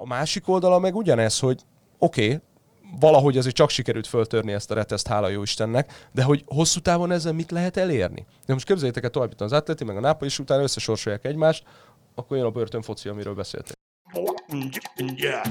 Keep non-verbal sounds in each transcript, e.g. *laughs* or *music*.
a másik oldala meg ugyanez, hogy oké, okay, valahogy azért csak sikerült föltörni ezt a reteszt, hála jó Istennek, de hogy hosszú távon ezzel mit lehet elérni? De most képzeljétek el tovább az Atleti, meg a Nápoly, és utána összesorsolják egymást, akkor jön a börtön foci, amiről beszéltél. Yeah.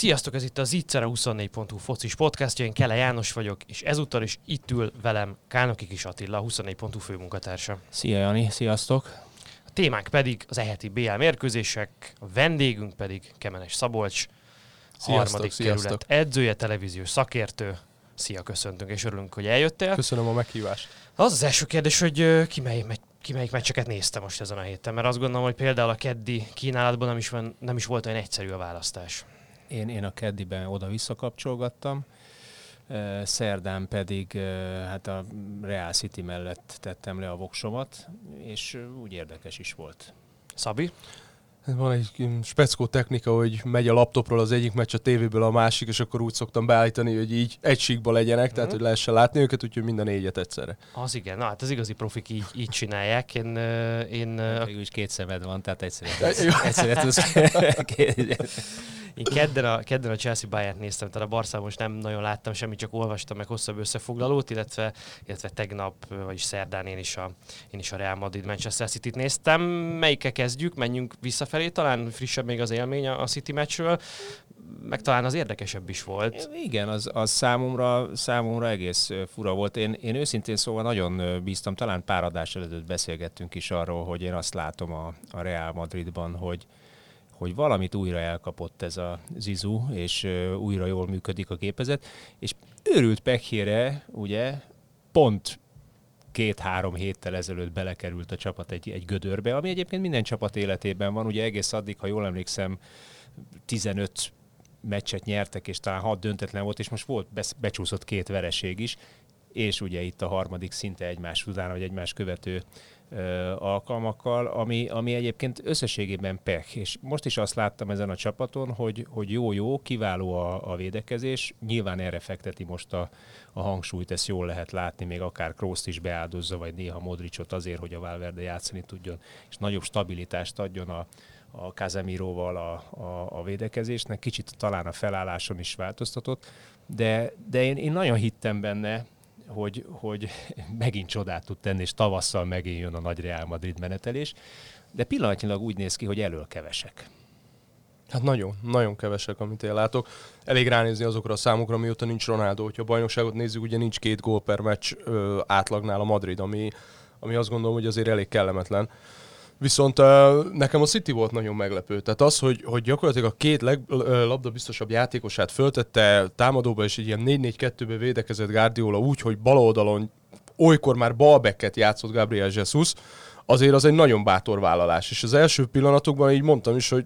Sziasztok, ez itt a Zicser 24.hu focis podcastja, én Kele János vagyok, és ezúttal is itt ül velem Kálnoki Kis Attila, a 24.hu főmunkatársa. Szia Jani, sziasztok! A témánk pedig az eheti BL mérkőzések, a vendégünk pedig Kemenes Szabolcs, sziasztok, harmadik sziasztok. kerület edzője, televíziós szakértő. Szia, köszöntünk, és örülünk, hogy eljöttél. Köszönöm a meghívást. Az az első kérdés, hogy ki mely, ki melyik meccseket nézte most ezen a héten, mert azt gondolom, hogy például a keddi kínálatban nem is, van, nem is volt olyan egyszerű a választás. Én, én a keddiben oda-vissza kapcsolgattam, szerdán pedig hát a Real City mellett tettem le a voksomat, és úgy érdekes is volt. Szabi? Van egy speckó technika, hogy megy a laptopról az egyik meccs a tévéből a másik, és akkor úgy szoktam beállítani, hogy így egy síkba legyenek, tehát hogy lehessen látni őket, úgyhogy minden négyet egyszerre. Az igen, na hát az igazi profik így, így csinálják. Én, én, hát, a... is két szemed van, tehát egyszerre, *laughs* egyszerre tudsz. *laughs* *laughs* Én kedden a, kedden a Chelsea Bayern néztem, tehát a Barszában most nem nagyon láttam semmit, csak olvastam meg hosszabb összefoglalót, illetve, illetve tegnap, vagyis szerdán én is a, én is a Real Madrid Manchester City-t néztem. Melyikkel kezdjük? Menjünk visszafelé, talán frissebb még az élmény a City meccsről meg talán az érdekesebb is volt. Igen, az, az számomra, számomra egész fura volt. Én, én őszintén szóval nagyon bíztam, talán pár adás előtt beszélgettünk is arról, hogy én azt látom a, a Real Madridban, hogy, hogy valamit újra elkapott ez a Zizu, és újra jól működik a gépezet, és őrült pekhére, ugye, pont két-három héttel ezelőtt belekerült a csapat egy, egy gödörbe, ami egyébként minden csapat életében van, ugye egész addig, ha jól emlékszem, 15 meccset nyertek, és talán hat döntetlen volt, és most volt becsúszott két vereség is, és ugye itt a harmadik szinte egymás után, vagy egymás követő alkalmakkal, ami, ami egyébként összességében pech. És most is azt láttam ezen a csapaton, hogy, hogy jó-jó, kiváló a, a védekezés, nyilván erre fekteti most a, a hangsúlyt, ezt jól lehet látni, még akár Krooszt is beáldozza, vagy néha Modricot azért, hogy a Valverde játszani tudjon, és nagyobb stabilitást adjon a, a Casemiroval a, a, a védekezésnek. Kicsit talán a felálláson is változtatott, de, de én, én nagyon hittem benne, hogy, hogy megint csodát tud tenni, és tavasszal megint jön a nagy Real Madrid menetelés, de pillanatnyilag úgy néz ki, hogy elől kevesek. Hát nagyon, nagyon kevesek, amit én látok. Elég ránézni azokra a számokra, mióta nincs Ronaldo. Hogyha a bajnokságot nézzük, ugye nincs két gól per meccs ö, átlagnál a Madrid, ami, ami azt gondolom, hogy azért elég kellemetlen. Viszont nekem a City volt nagyon meglepő. Tehát az, hogy, hogy gyakorlatilag a két labdabiztosabb játékosát föltette támadóba, és egy ilyen 4-4-2-be védekezett Guardiola úgy, hogy bal oldalon olykor már balbeket játszott Gabriel Jesus, azért az egy nagyon bátor vállalás. És az első pillanatokban így mondtam is, hogy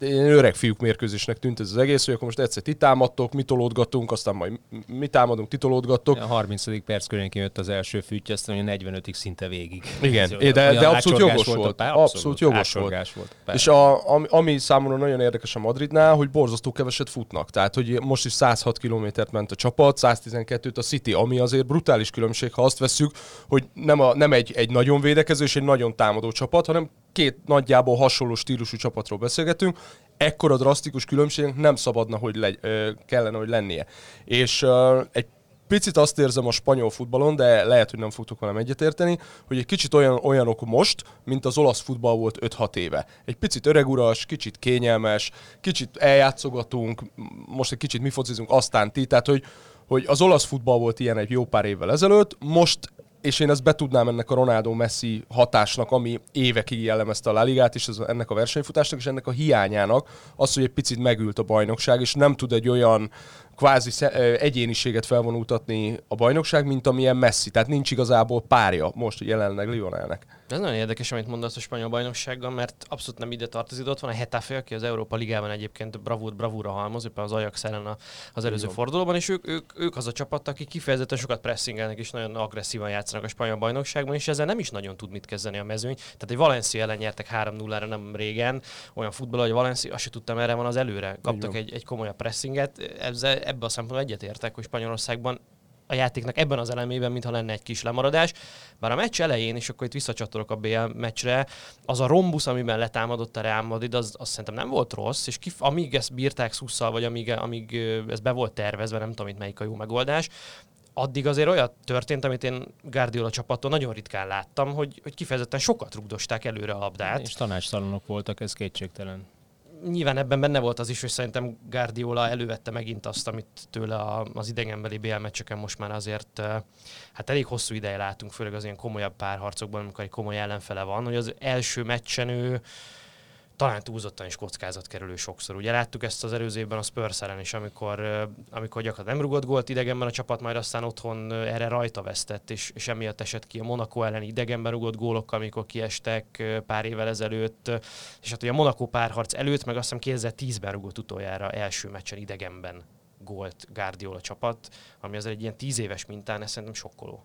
én öreg fiúk mérkőzésnek tűnt ez az egész, hogy akkor most egyszer ti támadtok, mi tolódgatunk, aztán majd mi támadunk, ti tolódgattok. A 30. perc körén jött az első fűtje, aztán a 45-ig szinte végig. Igen, de, de, de abszolút jogos volt. volt. Abszolút, abszolút jogos volt. volt és a, ami, ami számomra nagyon érdekes a Madridnál, hogy borzasztó keveset futnak. Tehát, hogy most is 106 kilométert ment a csapat, 112-t a City, ami azért brutális különbség, ha azt veszük, hogy nem, a, nem egy, egy nagyon védekező és egy nagyon támadó csapat, hanem két nagyjából hasonló stílusú csapatról beszélgetünk, ekkora drasztikus különbség nem szabadna, hogy legy, kellene, hogy lennie. És uh, egy picit azt érzem a spanyol futballon, de lehet, hogy nem fogtok velem egyetérteni, hogy egy kicsit olyan, olyanok most, mint az olasz futball volt 5-6 éve. Egy picit öreguras, kicsit kényelmes, kicsit eljátszogatunk, most egy kicsit mi focizunk, aztán ti, tehát hogy, hogy az olasz futball volt ilyen egy jó pár évvel ezelőtt, most és én ezt betudnám ennek a Ronaldo-Messi hatásnak, ami évekig jellemezte a La Ligát, és ez, ennek a versenyfutásnak, és ennek a hiányának, az, hogy egy picit megült a bajnokság, és nem tud egy olyan kvázi egyéniséget felvonultatni a bajnokság, mint amilyen messzi. Tehát nincs igazából párja most jelenleg Lionelnek. Ez nagyon érdekes, amit mondasz a spanyol bajnoksággal, mert abszolút nem ide tartozik. Ott van a Hetafe, aki az Európa Ligában egyébként bravúr, bravúra halmoz, éppen az Ajax ellen az előző Igen. fordulóban, és ők, ők, ők, az a csapat, aki kifejezetten sokat pressingelnek és nagyon agresszívan játszanak a spanyol bajnokságban, és ezzel nem is nagyon tud mit kezdeni a mezőny. Tehát egy Valencia ellen nyertek 3-0-ra nem régen, olyan futball, hogy Valencia, azt sem tudtam, erre van az előre. Kaptak egy, egy komolyabb pressinget, ezzel, ebbe a szempontból egyetértek, hogy Spanyolországban a játéknak ebben az elemében, mintha lenne egy kis lemaradás. Bár a meccs elején, és akkor itt visszacsatolok a BL meccsre, az a rombusz, amiben letámadott a Real Madrid, az, az szerintem nem volt rossz, és kif- amíg ezt bírták szusszal, vagy amíg, amíg ez be volt tervezve, nem tudom itt melyik a jó megoldás, addig azért olyat történt, amit én Guardiola csapattól nagyon ritkán láttam, hogy, hogy kifejezetten sokat rugdosták előre a labdát. És tanácstalanok voltak, ez kétségtelen nyilván ebben benne volt az is, hogy szerintem Guardiola elővette megint azt, amit tőle az idegenbeli BL meccseken most már azért hát elég hosszú ideje látunk, főleg az ilyen komolyabb párharcokban, amikor egy komoly ellenfele van, hogy az első meccsen ő talán túlzottan is kockázat kerülő sokszor. Ugye láttuk ezt az előző évben a Spurs is, amikor, amikor gyakorlatilag nem rugott gólt idegenben a csapat, majd aztán otthon erre rajta vesztett, és, és emiatt esett ki a Monaco ellen idegenben rugott gólokkal, amikor kiestek pár évvel ezelőtt, és hát ugye a Monaco párharc előtt, meg azt hiszem 2010-ben rugott utoljára első meccsen idegenben gólt Guardiola csapat, ami az egy ilyen tíz éves mintán, ez szerintem sokkoló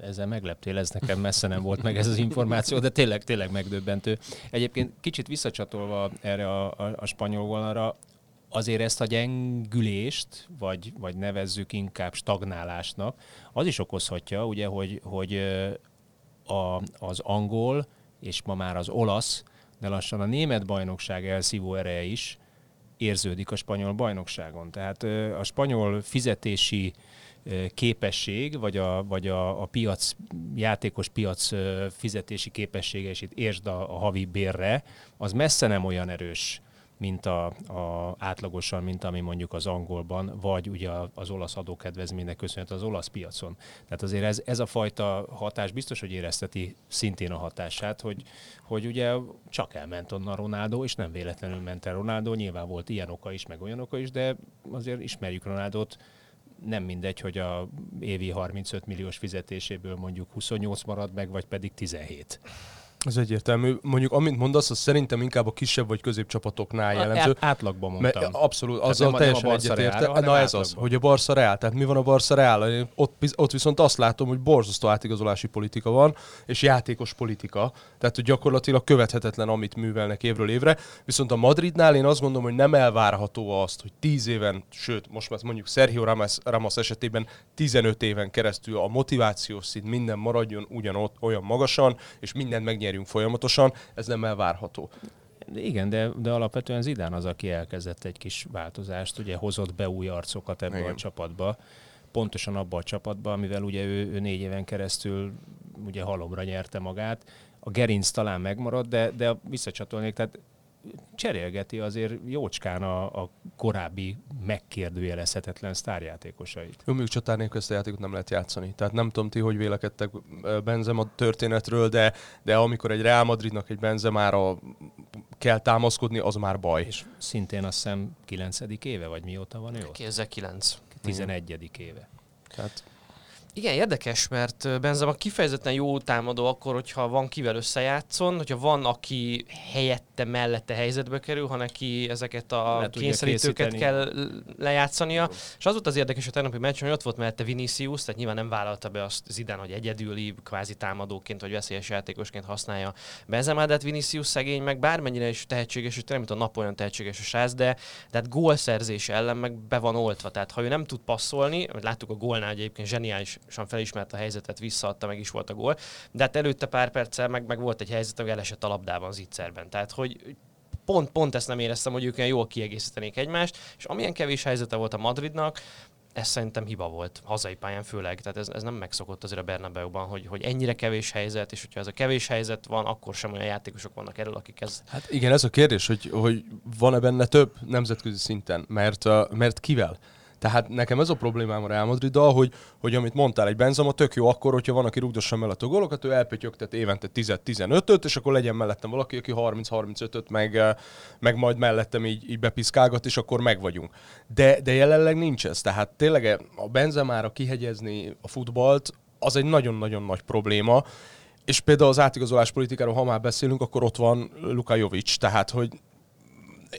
ezzel megleptél, ez nekem messze nem volt meg ez az információ, de tényleg, tényleg megdöbbentő. Egyébként kicsit visszacsatolva erre a, a, a spanyol vonalra, azért ezt a gyengülést, vagy, vagy nevezzük inkább stagnálásnak, az is okozhatja, ugye, hogy, hogy a, az angol, és ma már az olasz, de lassan a német bajnokság elszívó ereje is érződik a spanyol bajnokságon. Tehát a spanyol fizetési képesség, vagy a, vagy a, a piac, játékos piac fizetési képessége, és itt értsd a, a havi bérre, az messze nem olyan erős, mint a, a átlagosan, mint ami mondjuk az angolban, vagy ugye az olasz adókedvezménynek köszönhető az olasz piacon. Tehát azért ez, ez a fajta hatás biztos, hogy érezteti szintén a hatását, hogy, hogy ugye csak elment onnan Ronaldo, és nem véletlenül ment el Ronaldo, nyilván volt ilyen oka is, meg olyan oka is, de azért ismerjük Ronaldot, nem mindegy, hogy a évi 35 milliós fizetéséből mondjuk 28 marad meg, vagy pedig 17. Ez egyértelmű. Mondjuk, amint mondasz, az szerintem inkább a kisebb vagy középcsapatoknál jellemző. Át, átlagban mondtam. Mert abszolút, azzal nem, teljesen egyetértek. Na ez az, hogy a Barca Real. Tehát mi van a Barca Real? Ott, ott viszont azt látom, hogy borzasztó átigazolási politika van, és játékos politika. Tehát, hogy gyakorlatilag követhetetlen, amit művelnek évről évre. Viszont a Madridnál én azt gondolom, hogy nem elvárható azt, hogy 10 éven, sőt, most már mondjuk Sergio Ramos, Ramos esetében 15 éven keresztül a motivációs szint minden maradjon ugyanott olyan magasan, és mindent megnyer nyerjünk folyamatosan, ez nem elvárható. Igen, de, de alapvetően Zidán az, aki elkezdett egy kis változást, ugye hozott be új arcokat ebbe Igen. a csapatba, pontosan abba a csapatba, mivel ugye ő, ő négy éven keresztül ugye halomra nyerte magát. A gerinc talán megmaradt, de, de visszacsatolnék, tehát cserélgeti azért jócskán a, a korábbi megkérdőjelezhetetlen sztárjátékosait. Jó, még csatár nélkül ezt a játékot nem lehet játszani. Tehát nem tudom ti, hogy vélekedtek Benzema történetről, de, de amikor egy Real Madridnak egy Benzemára kell támaszkodni, az már baj. És szintén azt hiszem 9. éve, vagy mióta van ő? 2009. 11. éve. Tehát igen, érdekes, mert Benzema kifejezetten jó támadó akkor, hogyha van kivel összejátszon, hogyha van, aki helyette, mellette helyzetbe kerül, ha neki ezeket a Lehet kényszerítőket kell lejátszania. És az volt az érdekes a tegnapi meccs, hogy ott volt mellette Vinicius, tehát nyilván nem vállalta be azt Zidane, hogy egyedüli, kvázi támadóként vagy veszélyes játékosként használja Benzema, de hát Vinicius szegény, meg bármennyire is tehetséges, és nem a nap olyan tehetséges a srác, de, de hát gólszerzés ellen meg be van oltva. Tehát ha ő nem tud passzolni, láttuk a gólnál egyébként zseniális gyorsan felismerte a helyzetet, visszaadta, meg is volt a gól. De hát előtte pár perccel meg, meg volt egy helyzet, hogy elesett a labdában az ittszerben. Tehát, hogy pont, pont ezt nem éreztem, hogy ők olyan jól kiegészítenék egymást, és amilyen kevés helyzete volt a Madridnak, ez szerintem hiba volt, hazai pályán főleg, tehát ez, ez nem megszokott azért a Bernabeu-ban, hogy, hogy ennyire kevés helyzet, és hogyha ez a kevés helyzet van, akkor sem olyan játékosok vannak erről, akik ez... Hát igen, ez a kérdés, hogy, hogy van-e benne több nemzetközi szinten, mert, mert kivel? Tehát nekem ez a problémám a Real Madriddal, hogy, hogy amit mondtál, egy Benzema tök jó akkor, hogyha van, aki rugdossa mellett a gólokat, ő elpötyögtet évente 10-15-öt, és akkor legyen mellettem valaki, aki 30-35-öt, meg, meg majd mellettem így, így bepiszkálgat, és akkor meg vagyunk. De, de jelenleg nincs ez. Tehát tényleg a Benzemára kihegyezni a futballt, az egy nagyon-nagyon nagy probléma, és például az átigazolás politikáról, ha már beszélünk, akkor ott van Luka Jovic, tehát hogy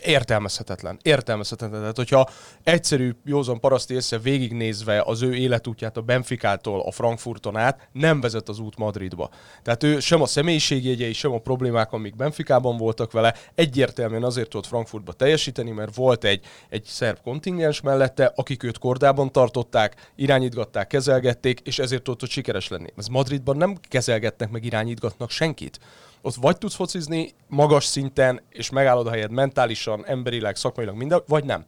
értelmezhetetlen. Értelmezhetetlen. Tehát, hogyha egyszerű, józan paraszti észre végignézve az ő életútját a Benficától a Frankfurton át, nem vezet az út Madridba. Tehát ő sem a személyiségjegyei, sem a problémák, amik Benficában voltak vele, egyértelműen azért tudott Frankfurtba teljesíteni, mert volt egy, egy szerb kontingens mellette, akik őt kordában tartották, irányítgatták, kezelgették, és ezért tudott sikeres lenni. Ez Madridban nem kezelgetnek meg irányítgatnak senkit ott vagy tudsz focizni magas szinten, és megállod a helyed mentálisan, emberileg, szakmailag, minden, vagy nem.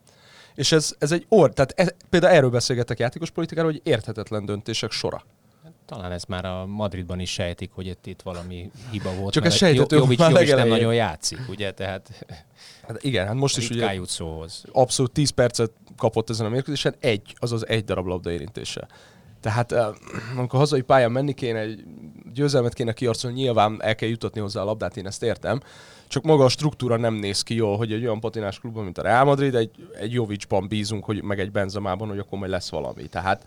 És ez, ez egy or, tehát ez, például erről beszélgetek játékos politikáról, hogy érthetetlen döntések sora. Talán ez már a Madridban is sejtik, hogy itt, itt valami hiba volt. Csak ez sejtető, Jovic, már Jovic nem nagyon játszik, ugye? Tehát hát igen, hát most is ugye szóhoz. abszolút 10 percet kapott ezen a mérkőzésen, egy, azaz egy darab labda érintése. Tehát amikor hazai pályán menni kéne, egy győzelmet kéne kiarcolni, nyilván el kell jutatni hozzá a labdát, én ezt értem. Csak maga a struktúra nem néz ki jól, hogy egy olyan patinás klubban, mint a Real Madrid, egy, egy Jovicsban bízunk, hogy meg egy Benzemában, hogy akkor majd lesz valami. Tehát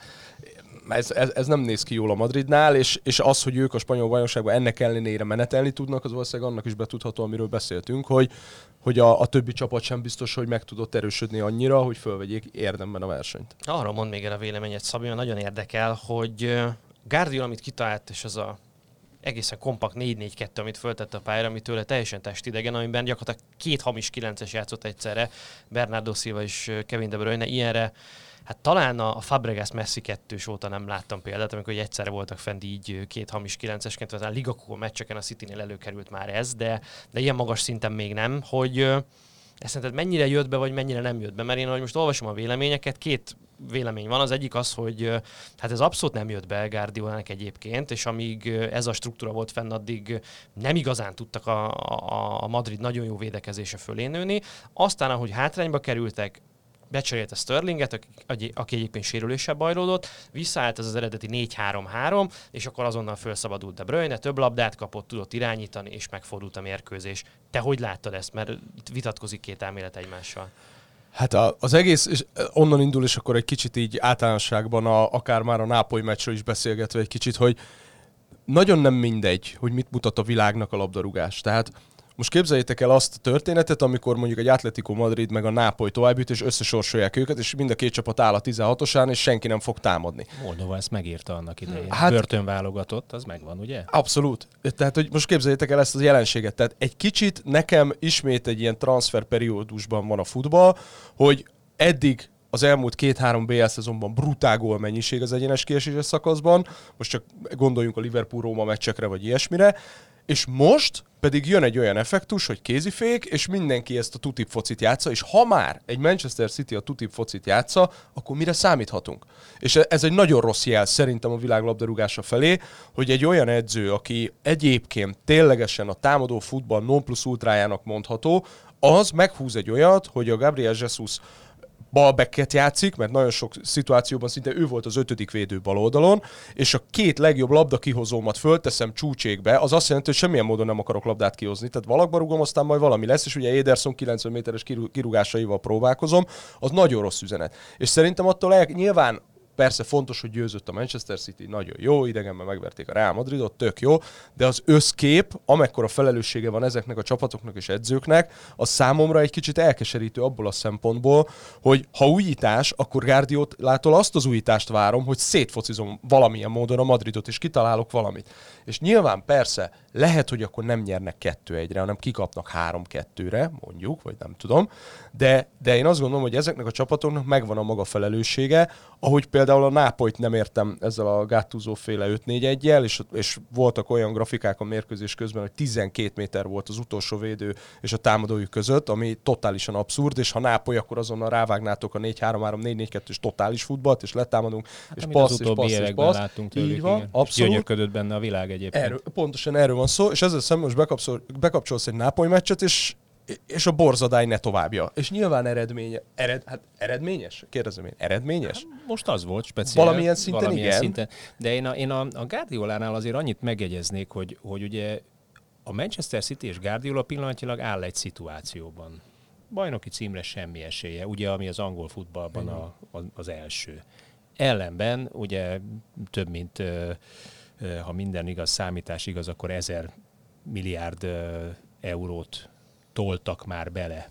ez, ez, ez, nem néz ki jól a Madridnál, és, és az, hogy ők a spanyol bajnokságban ennek ellenére menetelni tudnak, az valószínűleg annak is betudható, amiről beszéltünk, hogy, hogy a, a többi csapat sem biztos, hogy meg tudott erősödni annyira, hogy fölvegyék érdemben a versenyt. Arra mond még el a véleményet, Szabi, nagyon érdekel, hogy Guardiola, amit kitalált, és az a egészen kompakt 4-4-2, amit föltette a pályára, ami tőle teljesen testidegen, amiben gyakorlatilag két hamis 9-es játszott egyszerre, Bernardo Silva és Kevin De Bruyne, ilyenre Hát talán a, Fabregas Messi kettős óta nem láttam példát, amikor egyszerre voltak fent így két hamis kilencesként, tehát a Liga meccseken a City-nél előkerült már ez, de, de ilyen magas szinten még nem, hogy ezt szerinted mennyire jött be, vagy mennyire nem jött be? Mert én, ahogy most olvasom a véleményeket, két vélemény van. Az egyik az, hogy hát ez abszolút nem jött be Guardiolának egyébként, és amíg ez a struktúra volt fenn, addig nem igazán tudtak a, a, a Madrid nagyon jó védekezése fölé nőni. Aztán, ahogy hátrányba kerültek, becserélte Sterlinget, aki, aki egyébként sérüléssel bajlódott, visszaállt ez az eredeti 4-3-3, és akkor azonnal felszabadult De Bruyne, több labdát kapott, tudott irányítani, és megfordult a mérkőzés. Te hogy láttad ezt? Mert itt vitatkozik két elmélet egymással. Hát az egész és onnan indul, és akkor egy kicsit így általánosságban, a, akár már a Nápoly meccsről is beszélgetve egy kicsit, hogy nagyon nem mindegy, hogy mit mutat a világnak a labdarúgás. Tehát most képzeljétek el azt a történetet, amikor mondjuk egy Atletico Madrid meg a Nápoly továbbjut, és összesorsolják őket, és mind a két csapat áll a 16-osán, és senki nem fog támadni. Moldova ezt megírta annak idején. Hát, Börtönválogatott, az megvan, ugye? Abszolút. Tehát, hogy most képzeljétek el ezt a jelenséget. Tehát egy kicsit nekem ismét egy ilyen transfer periódusban van a futball, hogy eddig az elmúlt két-három BL szezonban brutál gól mennyiség az egyenes kieséses szakaszban, most csak gondoljunk a Liverpool-Róma meccsekre, vagy ilyesmire, és most pedig jön egy olyan effektus, hogy kézifék, és mindenki ezt a tutip focit játsza, és ha már egy Manchester City a tutip focit játsza, akkor mire számíthatunk? És ez egy nagyon rossz jel szerintem a világ labdarúgása felé, hogy egy olyan edző, aki egyébként ténylegesen a támadó futball non plus ultrájának mondható, az meghúz egy olyat, hogy a Gabriel Jesus balbeket játszik, mert nagyon sok szituációban szinte ő volt az ötödik védő bal oldalon, és a két legjobb labda kihozómat fölteszem csúcsékbe, az azt jelenti, hogy semmilyen módon nem akarok labdát kihozni. Tehát valakba rugom, aztán majd valami lesz, és ugye Ederson 90 méteres kirúgásaival próbálkozom, az nagyon rossz üzenet. És szerintem attól el, nyilván Persze fontos, hogy győzött a Manchester City, nagyon jó, idegenben megverték a Real Madridot, tök jó, de az összkép, amekkora felelőssége van ezeknek a csapatoknak és edzőknek, az számomra egy kicsit elkeserítő abból a szempontból, hogy ha újítás, akkor Gárdiót lától azt az újítást várom, hogy szétfocizom valamilyen módon a Madridot, és kitalálok valamit. És nyilván persze lehet, hogy akkor nem nyernek kettő egyre, hanem kikapnak három kettőre, mondjuk, vagy nem tudom, de, de én azt gondolom, hogy ezeknek a csapatoknak megvan a maga felelőssége, ahogy például a Nápolyt nem értem ezzel a Gattuso féle 5-4 1 és, és voltak olyan grafikák a mérkőzés közben, hogy 12 méter volt az utolsó védő és a támadójuk között, ami totálisan abszurd, és ha Nápoly, akkor azonnal rávágnátok a 4-3-3-4-4-2-es totális futballt, és letámadunk, hát, és passz, és passz, és passz. Így van, abszolút. Gyönyörködött benne a világ egyébként. Erről, pontosan erről van szó, és ezzel szemben most bekapcsol, bekapcsolsz egy Nápoly meccset, és és a borzadály ne továbbja. És nyilván eredménye, ered, hát eredményes? Kérdezem én, eredményes? Hát most az volt speciális. Valamilyen szinten valamilyen igen. Szinten. De én a, én a, a Guardiolánál azért annyit megjegyeznék, hogy, hogy ugye a Manchester City és Guardiola pillanatilag áll egy szituációban. Bajnoki címre semmi esélye, ugye, ami az angol futballban a, a, az első. Ellenben ugye több mint, ha minden igaz, számítás igaz, akkor ezer milliárd eurót toltak már bele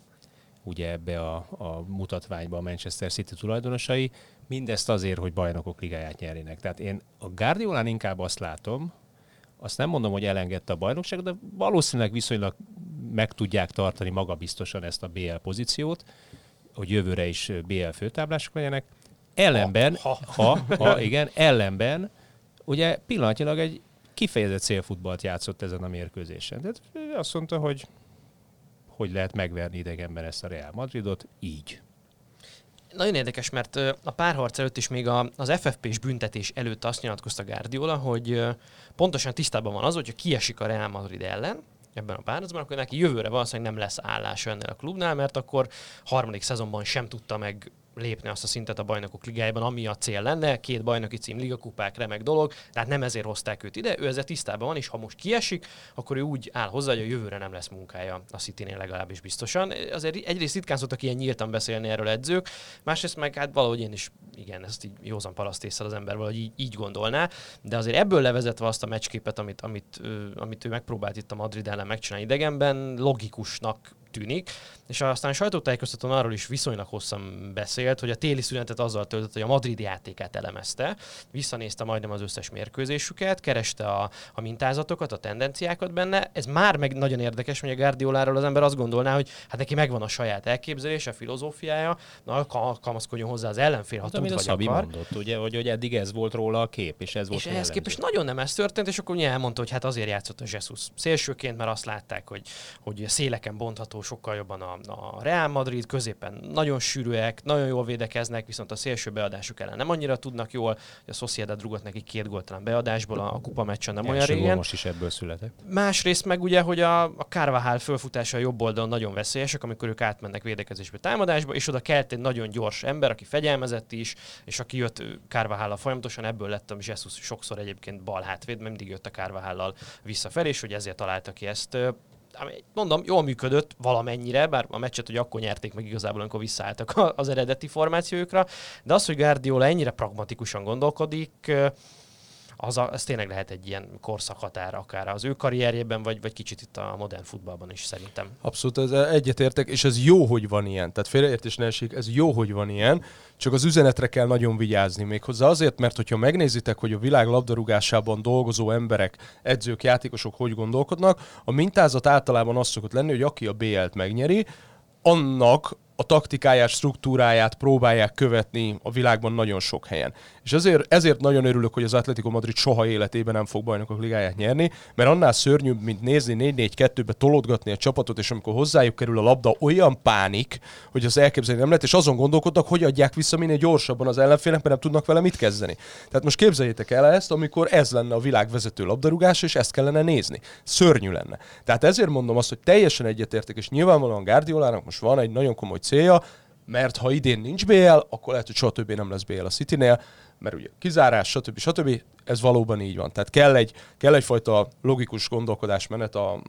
ugye ebbe a, a mutatványba a Manchester City tulajdonosai, mindezt azért, hogy bajnokok ligáját nyerjenek. Tehát én a Guardiolán inkább azt látom, azt nem mondom, hogy elengedte a bajnokságot, de valószínűleg viszonylag meg tudják tartani magabiztosan ezt a BL pozíciót, hogy jövőre is BL főtáblások legyenek. Ellenben, ha, ha. ha, ha igen, ellenben, ugye pillanatilag egy kifejezett célfutballt játszott ezen a mérkőzésen. Tehát azt mondta, hogy hogy lehet megverni idegenben ezt a Real Madridot, így. Nagyon érdekes, mert a párharc előtt is még az FFP-s büntetés előtt azt nyilatkozta Guardiola, hogy pontosan tisztában van az, hogyha kiesik a Real Madrid ellen, ebben a párharcban, akkor neki jövőre valószínűleg nem lesz állása ennél a klubnál, mert akkor harmadik szezonban sem tudta meg lépni azt a szintet a bajnokok ligájában, ami a cél lenne, két bajnoki cím, ligakupák, remek dolog, tehát nem ezért hozták őt ide, ő ezzel tisztában van, és ha most kiesik, akkor ő úgy áll hozzá, hogy a jövőre nem lesz munkája a City-nél legalábbis biztosan. Azért egyrészt ritkán szoktak ilyen nyíltan beszélni erről edzők, másrészt meg hát valahogy én is, igen, ezt így józan parasztészsel az ember valahogy így, így gondolná, de azért ebből levezetve azt a meccsképet, amit, amit, amit ő megpróbált itt a Madrid ellen megcsinálni idegenben, logikusnak tűnik, és aztán a sajtótájékoztatón arról is viszonylag hosszan beszélt, hogy a téli szünetet azzal töltött, hogy a Madrid játékát elemezte, visszanézte majdnem az összes mérkőzésüket, kereste a, a mintázatokat, a tendenciákat benne. Ez már meg nagyon érdekes, hogy a Guardioláról az ember azt gondolná, hogy hát neki megvan a saját elképzelése, a filozófiája, na alkalmazkodjon hozzá az ellenfél, ha hát, tud, vagy Szabi akar. mondott, ugye, hogy, hogy eddig ez volt róla a kép, és ez volt És ehhez képest nagyon nem ez történt, és akkor ugye elmondta, hogy hát azért játszott a Jesus szélsőként, mert azt látták, hogy, hogy széleken bontható sokkal jobban a, a Real Madrid, középen nagyon sűrűek, nagyon jól védekeznek, viszont a szélső beadásuk ellen nem annyira tudnak jól. A Sociedad rugott neki két góltalan beadásból a, a kupa meccsen nem olyan régen. most is ebből született. Másrészt meg ugye, hogy a, a Carvajal fölfutása a jobb oldalon nagyon veszélyesek, amikor ők átmennek védekezésbe, támadásba, és oda kelt egy nagyon gyors ember, aki fegyelmezett is, és aki jött Carvajal folyamatosan, ebből lettem Jesus sokszor egyébként bal hátvéd, mindig jött a Carvajal visszafelé, és hogy ezért találta ki ezt mondom, jól működött valamennyire, bár a meccset hogy akkor nyerték meg igazából, amikor visszaálltak az eredeti formációjukra, de az, hogy Guardiola ennyire pragmatikusan gondolkodik, az, a, az tényleg lehet egy ilyen korszakhatár akár az ő karrierjében, vagy, vagy kicsit itt a modern futballban is szerintem. Abszolút, ez egyetértek, és ez jó, hogy van ilyen. Tehát félreértés ne esik, ez jó, hogy van ilyen, csak az üzenetre kell nagyon vigyázni méghozzá azért, mert hogyha megnézitek, hogy a világ labdarúgásában dolgozó emberek, edzők, játékosok hogy gondolkodnak, a mintázat általában az szokott lenni, hogy aki a BL-t megnyeri, annak a taktikáját, struktúráját próbálják követni a világban nagyon sok helyen. És ezért, ezért nagyon örülök, hogy az Atletico Madrid soha életében nem fog bajnokok ligáját nyerni, mert annál szörnyűbb, mint nézni 4-4-2-be tolódgatni a csapatot, és amikor hozzájuk kerül a labda, olyan pánik, hogy az elképzelni nem lehet, és azon gondolkodnak, hogy adják vissza minél gyorsabban az ellenfélnek, mert nem tudnak vele mit kezdeni. Tehát most képzeljétek el ezt, amikor ez lenne a világ vezető és ezt kellene nézni. Szörnyű lenne. Tehát ezért mondom azt, hogy teljesen egyetértek, és nyilvánvalóan Guardiolának most van egy nagyon komoly célja, mert ha idén nincs BL, akkor lehet, hogy soha többé nem lesz BL a Citynél, mert ugye kizárás, stb. stb. Ez valóban így van. Tehát kell, egy, kell egyfajta logikus gondolkodásmenet a,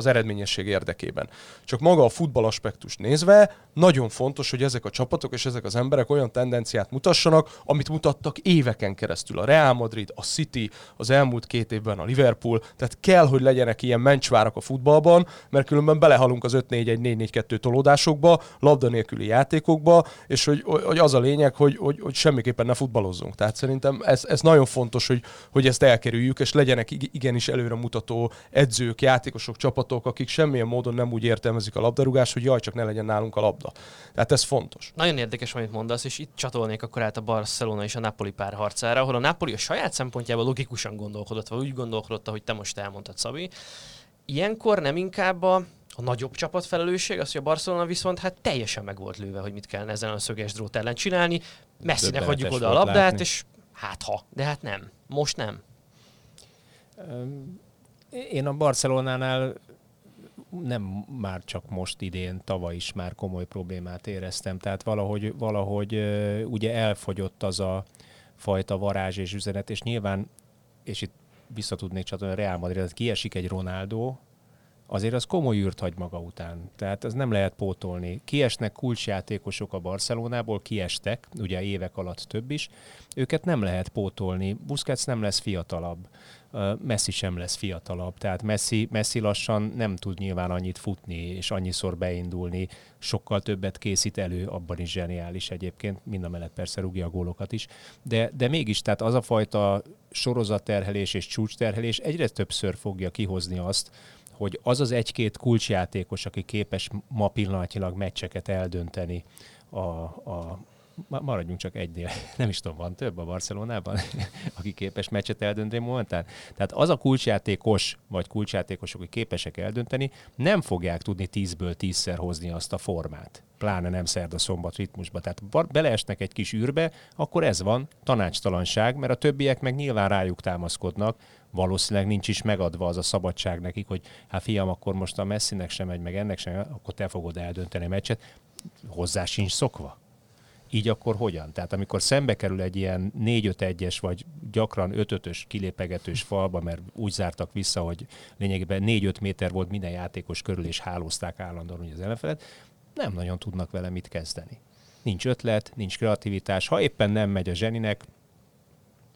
az eredményesség érdekében. Csak maga a futball aspektus nézve, nagyon fontos, hogy ezek a csapatok és ezek az emberek olyan tendenciát mutassanak, amit mutattak éveken keresztül. A Real Madrid, a City, az elmúlt két évben a Liverpool, tehát kell, hogy legyenek ilyen mencsvárak a futballban, mert különben belehalunk az 5-4-1-4-4-2 tolódásokba, labda nélküli játékokba, és hogy, hogy az a lényeg, hogy, hogy, hogy semmiképpen ne futballozzunk. Tehát szerintem ez, ez nagyon fontos, hogy, hogy ezt elkerüljük, és legyenek igenis előre mutató edzők, játékosok, csapatok, akik semmilyen módon nem úgy értelmezik a labdarúgást, hogy jaj, csak ne legyen nálunk a labda. Tehát ez fontos. Nagyon érdekes, amit mondasz, és itt csatolnék akkor át a Barcelona és a Napoli párharcára, ahol a Napoli a saját szempontjából logikusan gondolkodott, vagy úgy gondolkodott, hogy te most elmondtad, Szabi. Ilyenkor nem inkább a, a nagyobb csapat felelősség, az, hogy a Barcelona viszont hát teljesen meg volt lőve, hogy mit kellene ezen a szöges drót ellen csinálni. Messzinek hagyjuk oda a labdát, látni. és hát ha, de hát nem. Most nem. Én a Barcelonánál nem már csak most idén, tavaly is már komoly problémát éreztem. Tehát valahogy, valahogy ugye elfogyott az a fajta varázs és üzenet, és nyilván, és itt vissza tudnék csatolni a Real Madrid, kiesik egy Ronaldo, azért az komoly űrt hagy maga után. Tehát ez nem lehet pótolni. Kiesnek kulcsjátékosok a Barcelonából, kiestek, ugye évek alatt több is, őket nem lehet pótolni. Busquets nem lesz fiatalabb. Messi sem lesz fiatalabb, tehát Messi, Messi lassan nem tud nyilván annyit futni, és annyiszor beindulni, sokkal többet készít elő, abban is zseniális egyébként, mind a mellett persze rúgja a gólokat is, de, de mégis, tehát az a fajta sorozatterhelés és csúcsterhelés egyre többször fogja kihozni azt, hogy az az egy-két kulcsjátékos, aki képes ma pillanatilag meccseket eldönteni a, a maradjunk csak egynél, *laughs* nem is tudom, van több a Barcelonában, *laughs* aki képes meccset eldönteni momentán. Tehát az a kulcsjátékos, vagy kulcsjátékosok, akik képesek eldönteni, nem fogják tudni tízből tízszer hozni azt a formát. Pláne nem szerda szombat ritmusba. Tehát beleesnek egy kis űrbe, akkor ez van, tanácstalanság, mert a többiek meg nyilván rájuk támaszkodnak, valószínűleg nincs is megadva az a szabadság nekik, hogy hát fiam, akkor most a messzinek sem megy, meg ennek sem, akkor te fogod eldönteni a meccset. Hozzá sincs szokva így akkor hogyan? Tehát amikor szembe kerül egy ilyen 4-5-1-es, vagy gyakran 5-5-ös kilépegetős falba, mert úgy zártak vissza, hogy lényegében 4-5 méter volt minden játékos körül, és hálózták állandóan az ellenfelet, nem nagyon tudnak vele mit kezdeni. Nincs ötlet, nincs kreativitás. Ha éppen nem megy a zseninek,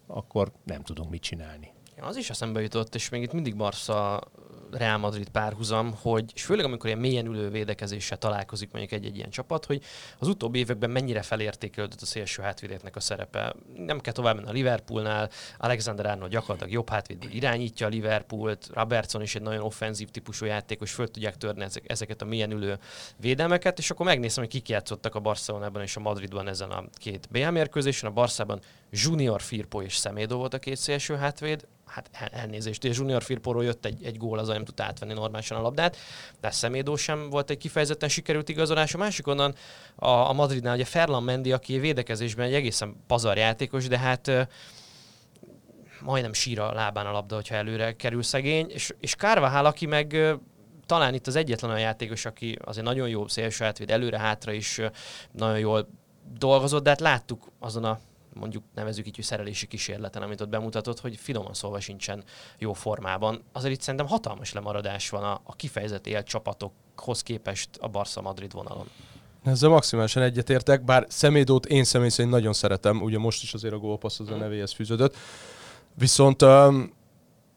akkor nem tudunk mit csinálni. Az is eszembe jutott, és még itt mindig Barca Real Madrid párhuzam, hogy, és főleg amikor ilyen mélyen ülő védekezéssel találkozik mondjuk egy-egy ilyen csapat, hogy az utóbbi években mennyire felértékelődött a szélső hátvédeknek a szerepe. Nem kell tovább menni a Liverpoolnál, Alexander Arnold gyakorlatilag jobb hátvédből irányítja a Liverpoolt, Robertson is egy nagyon offenzív típusú játékos, föl tudják törni ezeket a mélyen ülő védelmeket, és akkor megnézem, hogy kik játszottak a Barcelonában és a Madridban ezen a két BL mérkőzésen. A Barszában Junior Firpo és Szemédó volt a két szélső hátvéd, hát elnézést, és Junior Firpóról jött egy, egy gól, az nem tudta átvenni normálisan a labdát, de Szemédó sem volt egy kifejezetten sikerült igazolás. A másik onnan a, a Madridnál ugye Ferlan Mendy, aki védekezésben egy egészen pazar játékos, de hát majdnem sír a lábán a labda, hogyha előre kerül szegény, és, és Kárvahál, aki meg talán itt az egyetlen olyan játékos, aki azért nagyon jó szélső átvéd, előre-hátra is nagyon jól dolgozott, de hát láttuk azon a mondjuk nevezük így, hogy szerelési kísérleten, amit ott bemutatott, hogy finoman szólva sincsen jó formában. Azért itt szerintem hatalmas lemaradás van a, a kifejezett élt csapatokhoz képest a Barca Madrid vonalon. Ezzel maximálisan egyetértek, bár Szemédót én személy szerint nagyon szeretem, ugye most is azért a gólpassz az a nevéhez fűződött. Viszont um,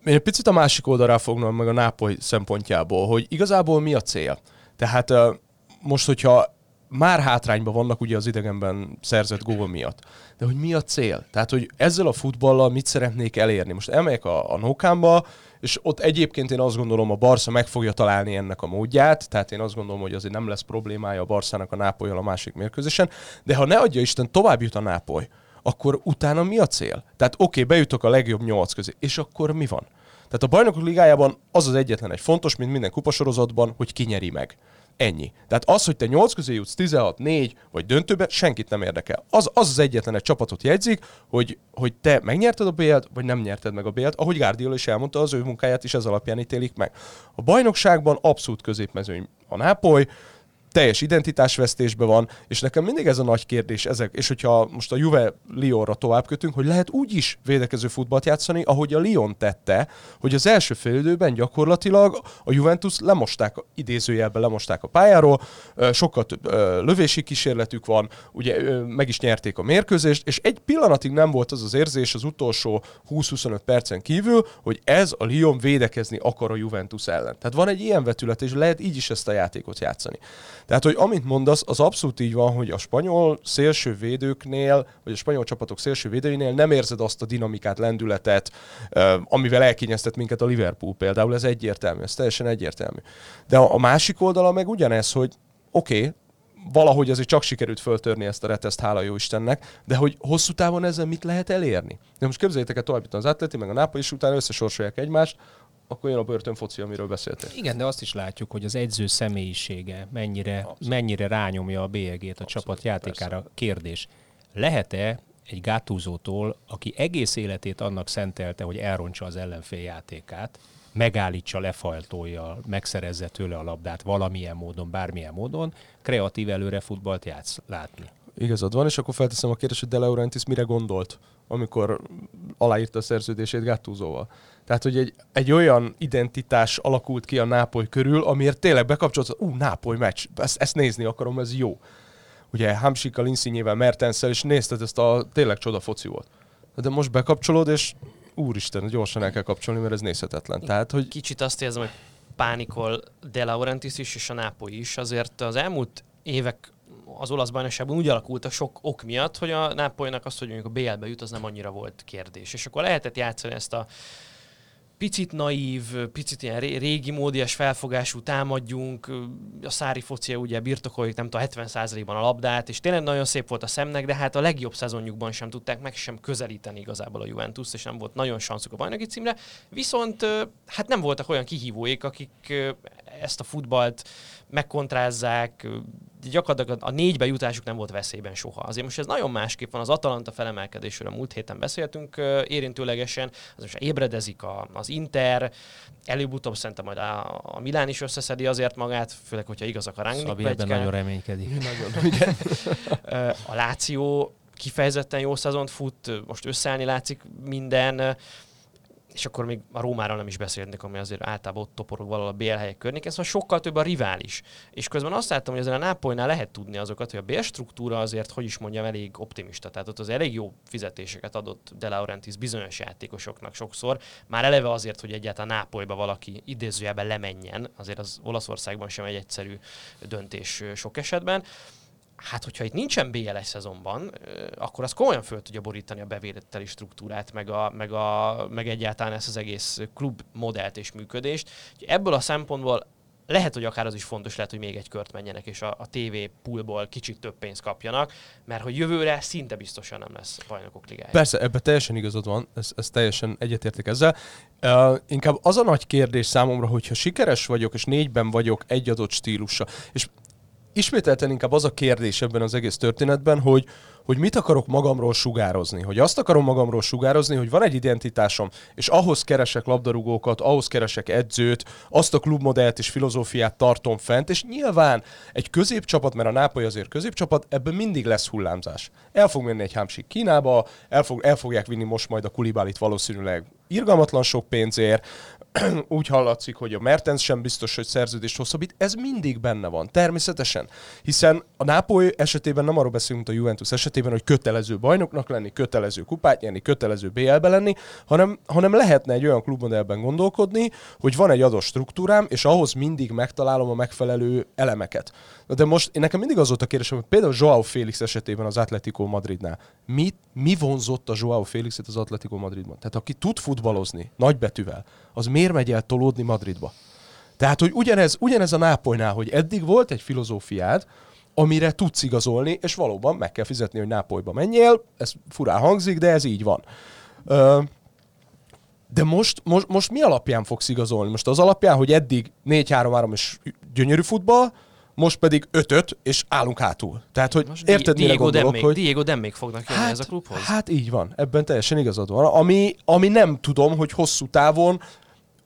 én egy picit a másik oldalra fognom meg a Nápoly szempontjából, hogy igazából mi a cél. Tehát uh, most, hogyha már hátrányban vannak ugye az idegenben szerzett gól miatt. De hogy mi a cél? Tehát, hogy ezzel a futballal mit szeretnék elérni? Most elmegyek a, a Nókámba, és ott egyébként én azt gondolom, a Barca meg fogja találni ennek a módját, tehát én azt gondolom, hogy azért nem lesz problémája a Barszának a Nápolyal a másik mérkőzésen, de ha ne adja Isten, tovább jut a Nápoly, akkor utána mi a cél? Tehát oké, okay, bejutok a legjobb nyolc közé, és akkor mi van? Tehát a bajnokok ligájában az az egyetlen egy fontos, mint minden kupasorozatban, hogy kinyeri meg. Ennyi. Tehát az, hogy te 8 közé jutsz 16, 4 vagy döntőbe, senkit nem érdekel. Az az, az egyetlen egy csapatot jegyzik, hogy, hogy te megnyerted a bélt, vagy nem nyerted meg a bélt, ahogy Guardiola is elmondta, az ő munkáját is ez alapján ítélik meg. A bajnokságban abszolút középmezőny a Nápoly, teljes identitásvesztésben van, és nekem mindig ez a nagy kérdés, ezek, és hogyha most a Juve Lyonra tovább kötünk, hogy lehet úgy is védekező futballt játszani, ahogy a Lyon tette, hogy az első félidőben gyakorlatilag a Juventus lemosták, idézőjelben lemosták a pályáról, sokkal több lövési kísérletük van, ugye meg is nyerték a mérkőzést, és egy pillanatig nem volt az az érzés az utolsó 20-25 percen kívül, hogy ez a Lyon védekezni akar a Juventus ellen. Tehát van egy ilyen vetület, és lehet így is ezt a játékot játszani. Tehát, hogy amit mondasz, az abszolút így van, hogy a spanyol szélső védőknél, vagy a spanyol csapatok szélső védőinél nem érzed azt a dinamikát, lendületet, amivel elkényeztet minket a Liverpool például, ez egyértelmű, ez teljesen egyértelmű. De a másik oldala meg ugyanez, hogy oké, okay, valahogy azért csak sikerült föltörni ezt a reteszt, hála jó Istennek, de hogy hosszú távon ezzel mit lehet elérni? De most képzeljétek el tovább az Atleti, meg a Nápoly, és utána összesorsolják egymást, akkor jön a börtönfoci, amiről beszéltél. Igen, de azt is látjuk, hogy az egyző személyisége mennyire, mennyire rányomja a bélyegét a Abszolút, csapat játékára. Persze. Kérdés, lehet-e egy gátúzótól, aki egész életét annak szentelte, hogy elrontsa az ellenfél játékát, megállítsa lefajtója, megszerezze tőle a labdát valamilyen módon, bármilyen módon, kreatív előre futballt játsz látni. Igazad van, és akkor felteszem a kérdést, hogy De Laurentiis mire gondolt, amikor aláírta a szerződését Gattusoval. Tehát, hogy egy, egy olyan identitás alakult ki a Nápoly körül, amiért tényleg bekapcsolódsz, ú, Nápoly meccs, ezt, ezt nézni akarom, ez jó. Ugye Hamsikkal, Inszínyével, Mertenszel, és nézted ezt a tényleg csoda foci volt. De most bekapcsolod, és úristen, gyorsan el kell kapcsolni, mert ez nézhetetlen. Tehát, hogy... Kicsit azt érzem, hogy pánikol De Laurentiis is, és a Nápoly is. Azért az elmúlt évek az olasz bajnokságban úgy alakult a sok ok miatt, hogy a Nápolynak azt, hogy mondjuk a BL-be jut, az nem annyira volt kérdés. És akkor lehetett játszani ezt a picit naív, picit ilyen régi módias felfogású támadjunk, a szári focia ugye birtokoljuk nem tudom, 70%-ban a labdát, és tényleg nagyon szép volt a szemnek, de hát a legjobb szezonjukban sem tudták meg sem közelíteni igazából a Juventus, és nem volt nagyon sanszuk a bajnoki címre, viszont hát nem voltak olyan kihívóik, akik ezt a futballt megkontrázzák, gyakorlatilag a négybe jutásuk nem volt veszélyben soha. Azért most ez nagyon másképp van, az Atalanta felemelkedésről a múlt héten beszéltünk érintőlegesen, az most ébredezik a, az Inter, előbb-utóbb szerintem majd a, a Milán is összeszedi azért magát, főleg, hogyha igazak a rangnik. Szabi ebben nagyon reménykedik. Nagyon, igen. *laughs* a Láció kifejezetten jó szezont fut, most összeállni látszik minden, és akkor még a Rómára nem is beszélnék, ami azért általában ott toporog valahol a BL helyek környéken, szóval sokkal több a rivális. És közben azt láttam, hogy azért a Nápolynál lehet tudni azokat, hogy a BL struktúra azért, hogy is mondjam, elég optimista. Tehát ott az elég jó fizetéseket adott De Laurentiis bizonyos játékosoknak sokszor. Már eleve azért, hogy egyáltalán Nápolyba valaki idézőjelben lemenjen, azért az Olaszországban sem egy egyszerű döntés sok esetben hát hogyha itt nincsen BLS szezonban, akkor az komolyan föl tudja borítani a bevételi struktúrát, meg, a, meg, a, meg egyáltalán ezt az egész klub modellt és működést. Ebből a szempontból lehet, hogy akár az is fontos lehet, hogy még egy kört menjenek, és a, a TV poolból kicsit több pénzt kapjanak, mert hogy jövőre szinte biztosan nem lesz bajnokok ligája. Persze, ebben teljesen igazad van, ez, ez teljesen egyetértek ezzel. Uh, inkább az a nagy kérdés számomra, hogyha sikeres vagyok, és négyben vagyok egy adott stílusa, és ismételten inkább az a kérdés ebben az egész történetben, hogy, hogy mit akarok magamról sugározni. Hogy azt akarom magamról sugározni, hogy van egy identitásom, és ahhoz keresek labdarúgókat, ahhoz keresek edzőt, azt a klubmodellt és filozófiát tartom fent, és nyilván egy középcsapat, mert a Nápoly azért középcsapat, ebben mindig lesz hullámzás. El fog menni egy hámsik Kínába, el, fog, el fogják vinni most majd a Kulibálit valószínűleg irgalmatlan sok pénzért, *clears throat* úgy hallatszik, hogy a Mertens sem biztos, hogy szerződést hosszabbít, ez mindig benne van, természetesen. Hiszen a Nápoly esetében nem arról beszélünk, mint a Juventus esetében, hogy kötelező bajnoknak lenni, kötelező kupát nyerni, kötelező BL-be lenni, hanem, hanem lehetne egy olyan klubmodellben gondolkodni, hogy van egy adott struktúrám, és ahhoz mindig megtalálom a megfelelő elemeket. De most én nekem mindig az volt a kérdésem, hogy például Joao Félix esetében az Atletico Madridnál, mi, mi vonzott a Joao Félixet az Atletico Madridban? Tehát aki tud futballozni nagybetűvel, az miért megy el tolódni Madridba? Tehát, hogy ugyanez, ugyanez a Nápolynál, hogy eddig volt egy filozófiád, amire tudsz igazolni, és valóban meg kell fizetni, hogy Nápolyba menjél, ez furán hangzik, de ez így van. De most, most, most mi alapján fogsz igazolni? Most az alapján, hogy eddig 4-3-3 és gyönyörű futball, most pedig ötöt, és állunk hátul. Tehát, hogy most érted, Di- Diego gondolok, Demmék, hogy... Diego Demmék fognak jönni hát, ez a klubhoz? Hát így van, ebben teljesen igazad van. Ami, ami nem tudom, hogy hosszú távon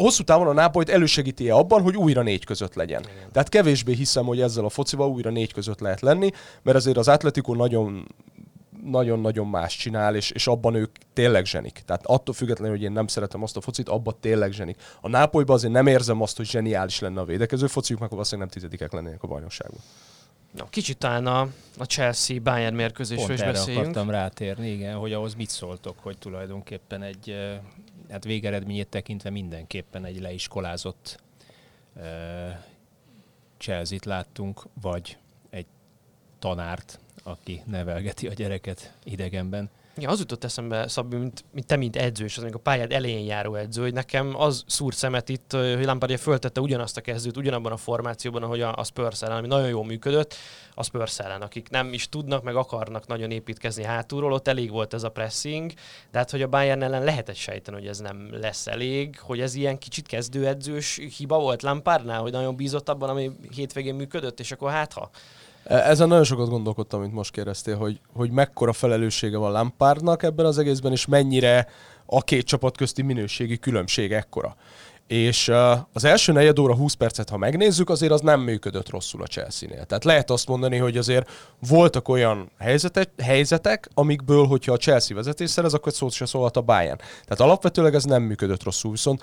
hosszú távon a Nápolyt elősegíti -e abban, hogy újra négy között legyen. Igen. Tehát kevésbé hiszem, hogy ezzel a focival újra négy között lehet lenni, mert azért az Atletico nagyon nagyon-nagyon más csinál, és, és abban ők tényleg zsenik. Tehát attól függetlenül, hogy én nem szeretem azt a focit, abban tényleg zsenik. A Nápolyban azért nem érzem azt, hogy zseniális lenne a védekező fociuk, mert valószínűleg nem tizedikek lennének a bajnokságban. No, kicsit talán a, a Chelsea-Bayern mérkőzésről Pont is erre beszéljünk. akartam rátérni, igen, hogy ahhoz mit szóltok, hogy tulajdonképpen egy, hát végeredményét tekintve mindenképpen egy leiskolázott uh, Chelsea-t láttunk, vagy egy tanárt, aki nevelgeti a gyereket idegenben. Ja, az jutott eszembe, Szabi, mint, mint te, mint edző, és az a pályád elején járó edző, hogy nekem az szúrt szemet itt, hogy Lampardja föltette ugyanazt a kezdőt, ugyanabban a formációban, ahogy a, a Spurs ellen, ami nagyon jól működött, a Spurs ellen, akik nem is tudnak, meg akarnak nagyon építkezni hátulról, ott elég volt ez a pressing, de hát, hogy a Bayern ellen lehetett sejteni, hogy ez nem lesz elég, hogy ez ilyen kicsit kezdőedzős hiba volt Lampardnál, hogy nagyon bízott abban, ami hétvégén működött, és akkor hát ha. E, ezen nagyon sokat gondolkodtam, mint most kérdeztél, hogy, hogy mekkora felelőssége van Lampardnak ebben az egészben, és mennyire a két csapat közti minőségi különbség ekkora. és az első negyed óra 20 percet, ha megnézzük, azért az nem működött rosszul a Chelsea-nél. Tehát lehet azt mondani, hogy azért voltak olyan helyzetek, helyzetek amikből, hogyha a Chelsea vezetés szerez, akkor szót se szólhat a Bayern. Tehát alapvetőleg ez nem működött rosszul, viszont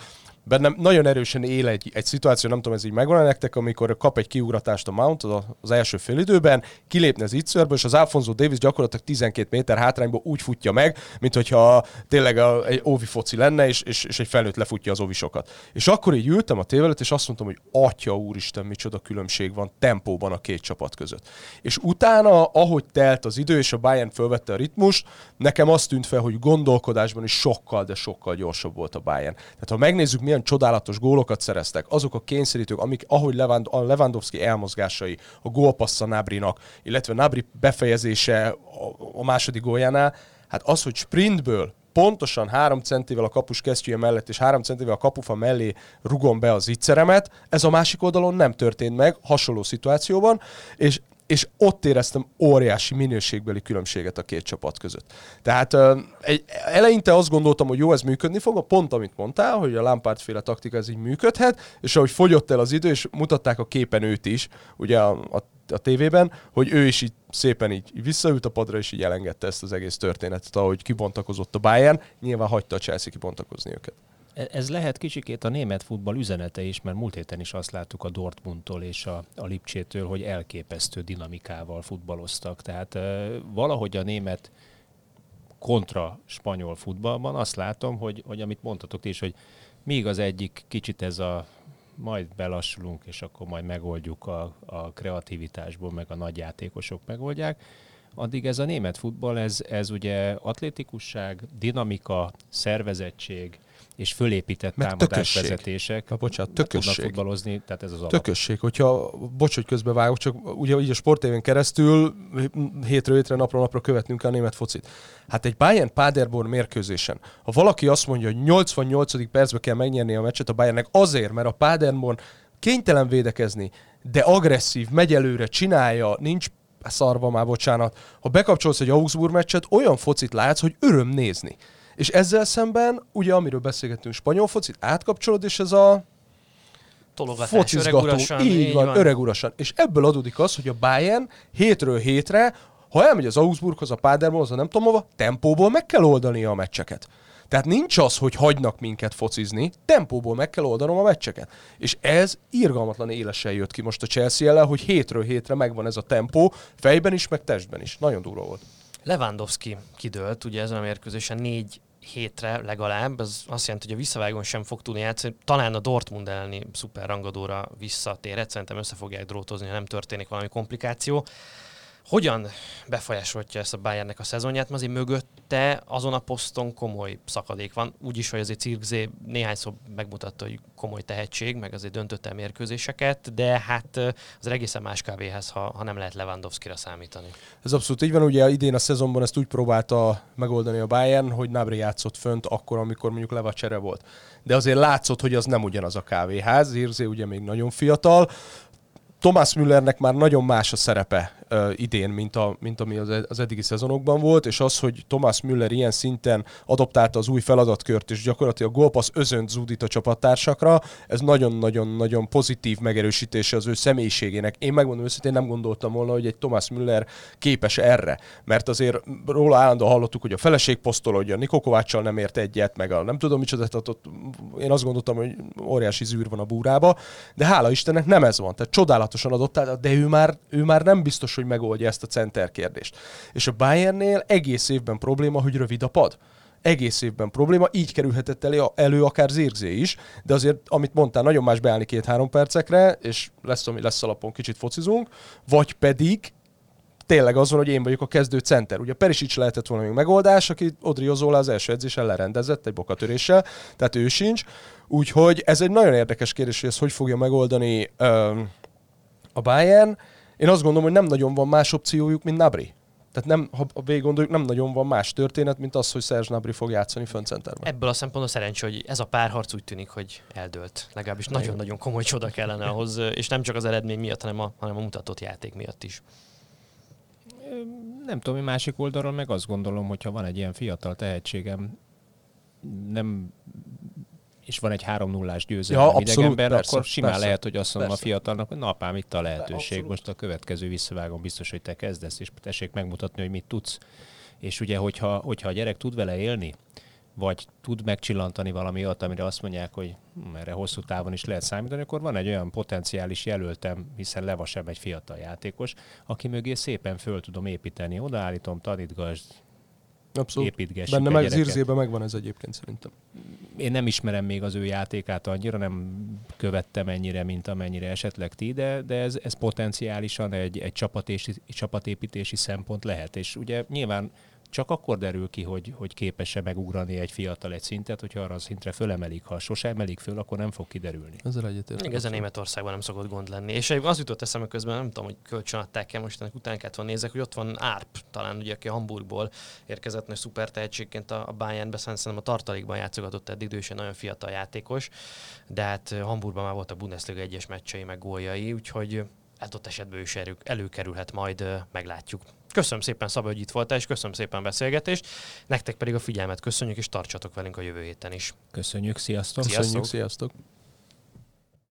bennem nagyon erősen él egy, egy szituáció, nem tudom, ez így megvan nektek, amikor kap egy kiugratást a Mount az első félidőben, kilépne az ittszörből, és az Alfonso Davis gyakorlatilag 12 méter hátrányból úgy futja meg, mint hogyha tényleg a, egy óvi foci lenne, és, és, és egy felnőtt lefutja az óvisokat. És akkor így ültem a tévelet, és azt mondtam, hogy atya úristen, micsoda különbség van tempóban a két csapat között. És utána, ahogy telt az idő, és a Bayern fölvette a ritmust, nekem azt tűnt fel, hogy gondolkodásban is sokkal, de sokkal gyorsabb volt a Bayern. Tehát ha megnézzük, milyen csodálatos gólokat szereztek, azok a kényszerítők, amik, ahogy Lewand, a Lewandowski elmozgásai, a gólpassza Nabrinak, illetve Nabri befejezése a, a második góljánál, hát az, hogy sprintből pontosan 3 centivel a kapus kesztyűje mellett és 3 centivel a kapufa mellé rugom be az ittszeremet, ez a másik oldalon nem történt meg, hasonló szituációban, és és ott éreztem óriási minőségbeli különbséget a két csapat között. Tehát eleinte azt gondoltam, hogy jó, ez működni fog, a pont amit mondtál, hogy a Lampard féle taktika ez így működhet, és ahogy fogyott el az idő, és mutatták a képen őt is, ugye a, a a tévében, hogy ő is így szépen így visszaült a padra, és így elengedte ezt az egész történetet, ahogy kibontakozott a Bayern, nyilván hagyta a Chelsea kibontakozni őket. E, ez lehet kicsikét a német futball üzenete is, mert múlt héten is azt láttuk a Dortmundtól és a, a Lipcsétől, hogy elképesztő dinamikával futballoztak. Tehát e, valahogy a német kontra spanyol futballban azt látom, hogy, hogy amit mondtatok is, hogy még az egyik kicsit ez a majd belassulunk, és akkor majd megoldjuk a, a kreativitásból, meg a nagy játékosok megoldják. Addig ez a német futball, ez, ez ugye atlétikusság, dinamika, szervezettség, és fölépített támadásvezetések. Na, bocsánat, tökösség. Futballozni, tehát ez az alap. Tökösség, hogyha, bocs, hogy közbevágok, csak ugye így a sportévén keresztül hétről hétre, napról napra követnünk a német focit. Hát egy Bayern Paderborn mérkőzésen, ha valaki azt mondja, hogy 88. percben kell megnyerni a meccset a Bayernnek azért, mert a Paderborn kénytelen védekezni, de agresszív, megy előre, csinálja, nincs szarva már, bocsánat. Ha bekapcsolsz egy Augsburg meccset, olyan focit látsz, hogy öröm nézni. És ezzel szemben, ugye amiről beszélgettünk, spanyol focit, átkapcsolod, és ez a Tologatás, öregurasan. Így, így van, van, öregurasan. És ebből adódik az, hogy a Bayern hétről hétre, ha elmegy az Augsburghoz, a Paderbornhoz, a nem tudom hova, tempóból meg kell oldani a meccseket. Tehát nincs az, hogy hagynak minket focizni, tempóból meg kell oldanom a meccseket. És ez irgalmatlan élesen jött ki most a Chelsea ellen, hogy hétről hétre megvan ez a tempó, fejben is, meg testben is. Nagyon durva volt. Lewandowski kidőlt, ugye ezen a mérkőzésen négy hétre legalább, ez azt jelenti, hogy a visszavágon sem fog tudni játszani. Talán a Dortmund elleni szuper rangadóra visszatérhet, szerintem össze fogják drótozni, ha nem történik valami komplikáció. Hogyan befolyásolja ezt a Bayernnek a szezonját? Mert azért mögötte azon a poszton komoly szakadék van. Úgyis, hogy azért Cirkzé néhányszor megmutatta, hogy komoly tehetség, meg azért döntött el mérkőzéseket, de hát az egészen más kávéhez, ha, ha nem lehet Lewandowski-ra számítani. Ez abszolút így van, ugye idén a szezonban ezt úgy próbálta megoldani a Bayern, hogy Nabri játszott fönt akkor, amikor mondjuk Levacsere volt. De azért látszott, hogy az nem ugyanaz a kávéház, Irzé ugye még nagyon fiatal, Thomas Müllernek már nagyon más a szerepe uh, idén, mint, a, mint ami az, az eddigi szezonokban volt, és az, hogy Thomas Müller ilyen szinten adoptálta az új feladatkört, és gyakorlatilag golpasz özönt zúdít a csapattársakra, ez nagyon-nagyon-nagyon pozitív megerősítése az ő személyiségének. Én megmondom őszintén, nem gondoltam volna, hogy egy Thomas Müller képes erre, mert azért róla állandóan hallottuk, hogy a feleség posztolódja, Nikó Kováccsal nem ért egyet, meg a nem tudom micsoda, tehát ott én azt gondoltam, hogy óriási zűr van a búrába, de hála Istennek nem ez van, tehát csodálatosan adott, de ő már, ő már nem biztos, hogy megoldja ezt a center kérdést. És a Bayernnél egész évben probléma, hogy rövid a pad egész évben probléma, így kerülhetett elő, elő akár Zirgzé is, de azért, amit mondtál, nagyon más beállni két-három percekre, és lesz, ami lesz alapon, kicsit focizunk, vagy pedig tényleg az van, hogy én vagyok a kezdő center. Ugye Perisic lehetett volna még megoldás, aki Odri Ozola az első edzésen lerendezett egy bokatöréssel, tehát ő sincs. Úgyhogy ez egy nagyon érdekes kérdés, hogy ezt hogy fogja megoldani um, a Bayern. Én azt gondolom, hogy nem nagyon van más opciójuk, mint Nabri. Tehát nem, ha végig gondoljuk, nem nagyon van más történet, mint az, hogy Serge Nabri fog játszani föncenterben. Ebből a szempontból szerencsé, hogy ez a párharc úgy tűnik, hogy eldőlt. Legalábbis nagyon-nagyon komoly csoda kellene ahhoz, és nem csak az eredmény miatt, hanem a, hanem a mutatott játék miatt is. Nem tudom, másik oldalról meg azt gondolom, hogy ha van egy ilyen fiatal tehetségem, nem és van egy 3-0-ás győzelem ja, abszolút, idegenben, persze, akkor simán persze, lehet, hogy azt mondom persze. a fiatalnak, hogy na apám, itt a lehetőség, most a következő visszavágon biztos, hogy te kezdesz, és tessék megmutatni, hogy mit tudsz. És ugye, hogyha, hogyha a gyerek tud vele élni, vagy tud megcsillantani valami olyat, amire azt mondják, hogy hm, erre hosszú távon is lehet számítani, akkor van egy olyan potenciális jelöltem, hiszen Leva sem egy fiatal játékos, aki mögé szépen föl tudom építeni. Odaállítom, tanítgasd, Abszolút. építgessük Benne meg, Zirzében megvan ez egyébként szerintem. Én nem ismerem még az ő játékát annyira, nem követtem ennyire, mint amennyire esetleg ti, de, de ez, ez potenciálisan egy, egy csapatési, csapatépítési szempont lehet. És ugye nyilván csak akkor derül ki, hogy, hogy képes-e megugrani egy fiatal egy szintet, hogyha arra a szintre fölemelik. Ha sose emelik föl, akkor nem fog kiderülni. Ezzel egyetértek. Ez a Németországban nem szokott gond lenni. És az jutott eszembe közben, nem tudom, hogy kölcsön adták-e, most ennek után kellett volna nézek, hogy ott van Árp, talán ugye, aki Hamburgból érkezett nagy szuper tehetségként a Bayernbe, szerintem a tartalékban játszogatott eddig, ő nagyon fiatal játékos, de hát Hamburgban már volt a Bundesliga egyes meccsei, meg góljai, úgyhogy ott esetben is előkerülhet, majd meglátjuk. Köszönöm szépen, Szabad, hogy itt voltál, és köszönöm szépen a beszélgetést. Nektek pedig a figyelmet köszönjük, és tartsatok velünk a jövő héten is. Köszönjük, sziasztok! Sziasztok! Köszönjük, sziasztok!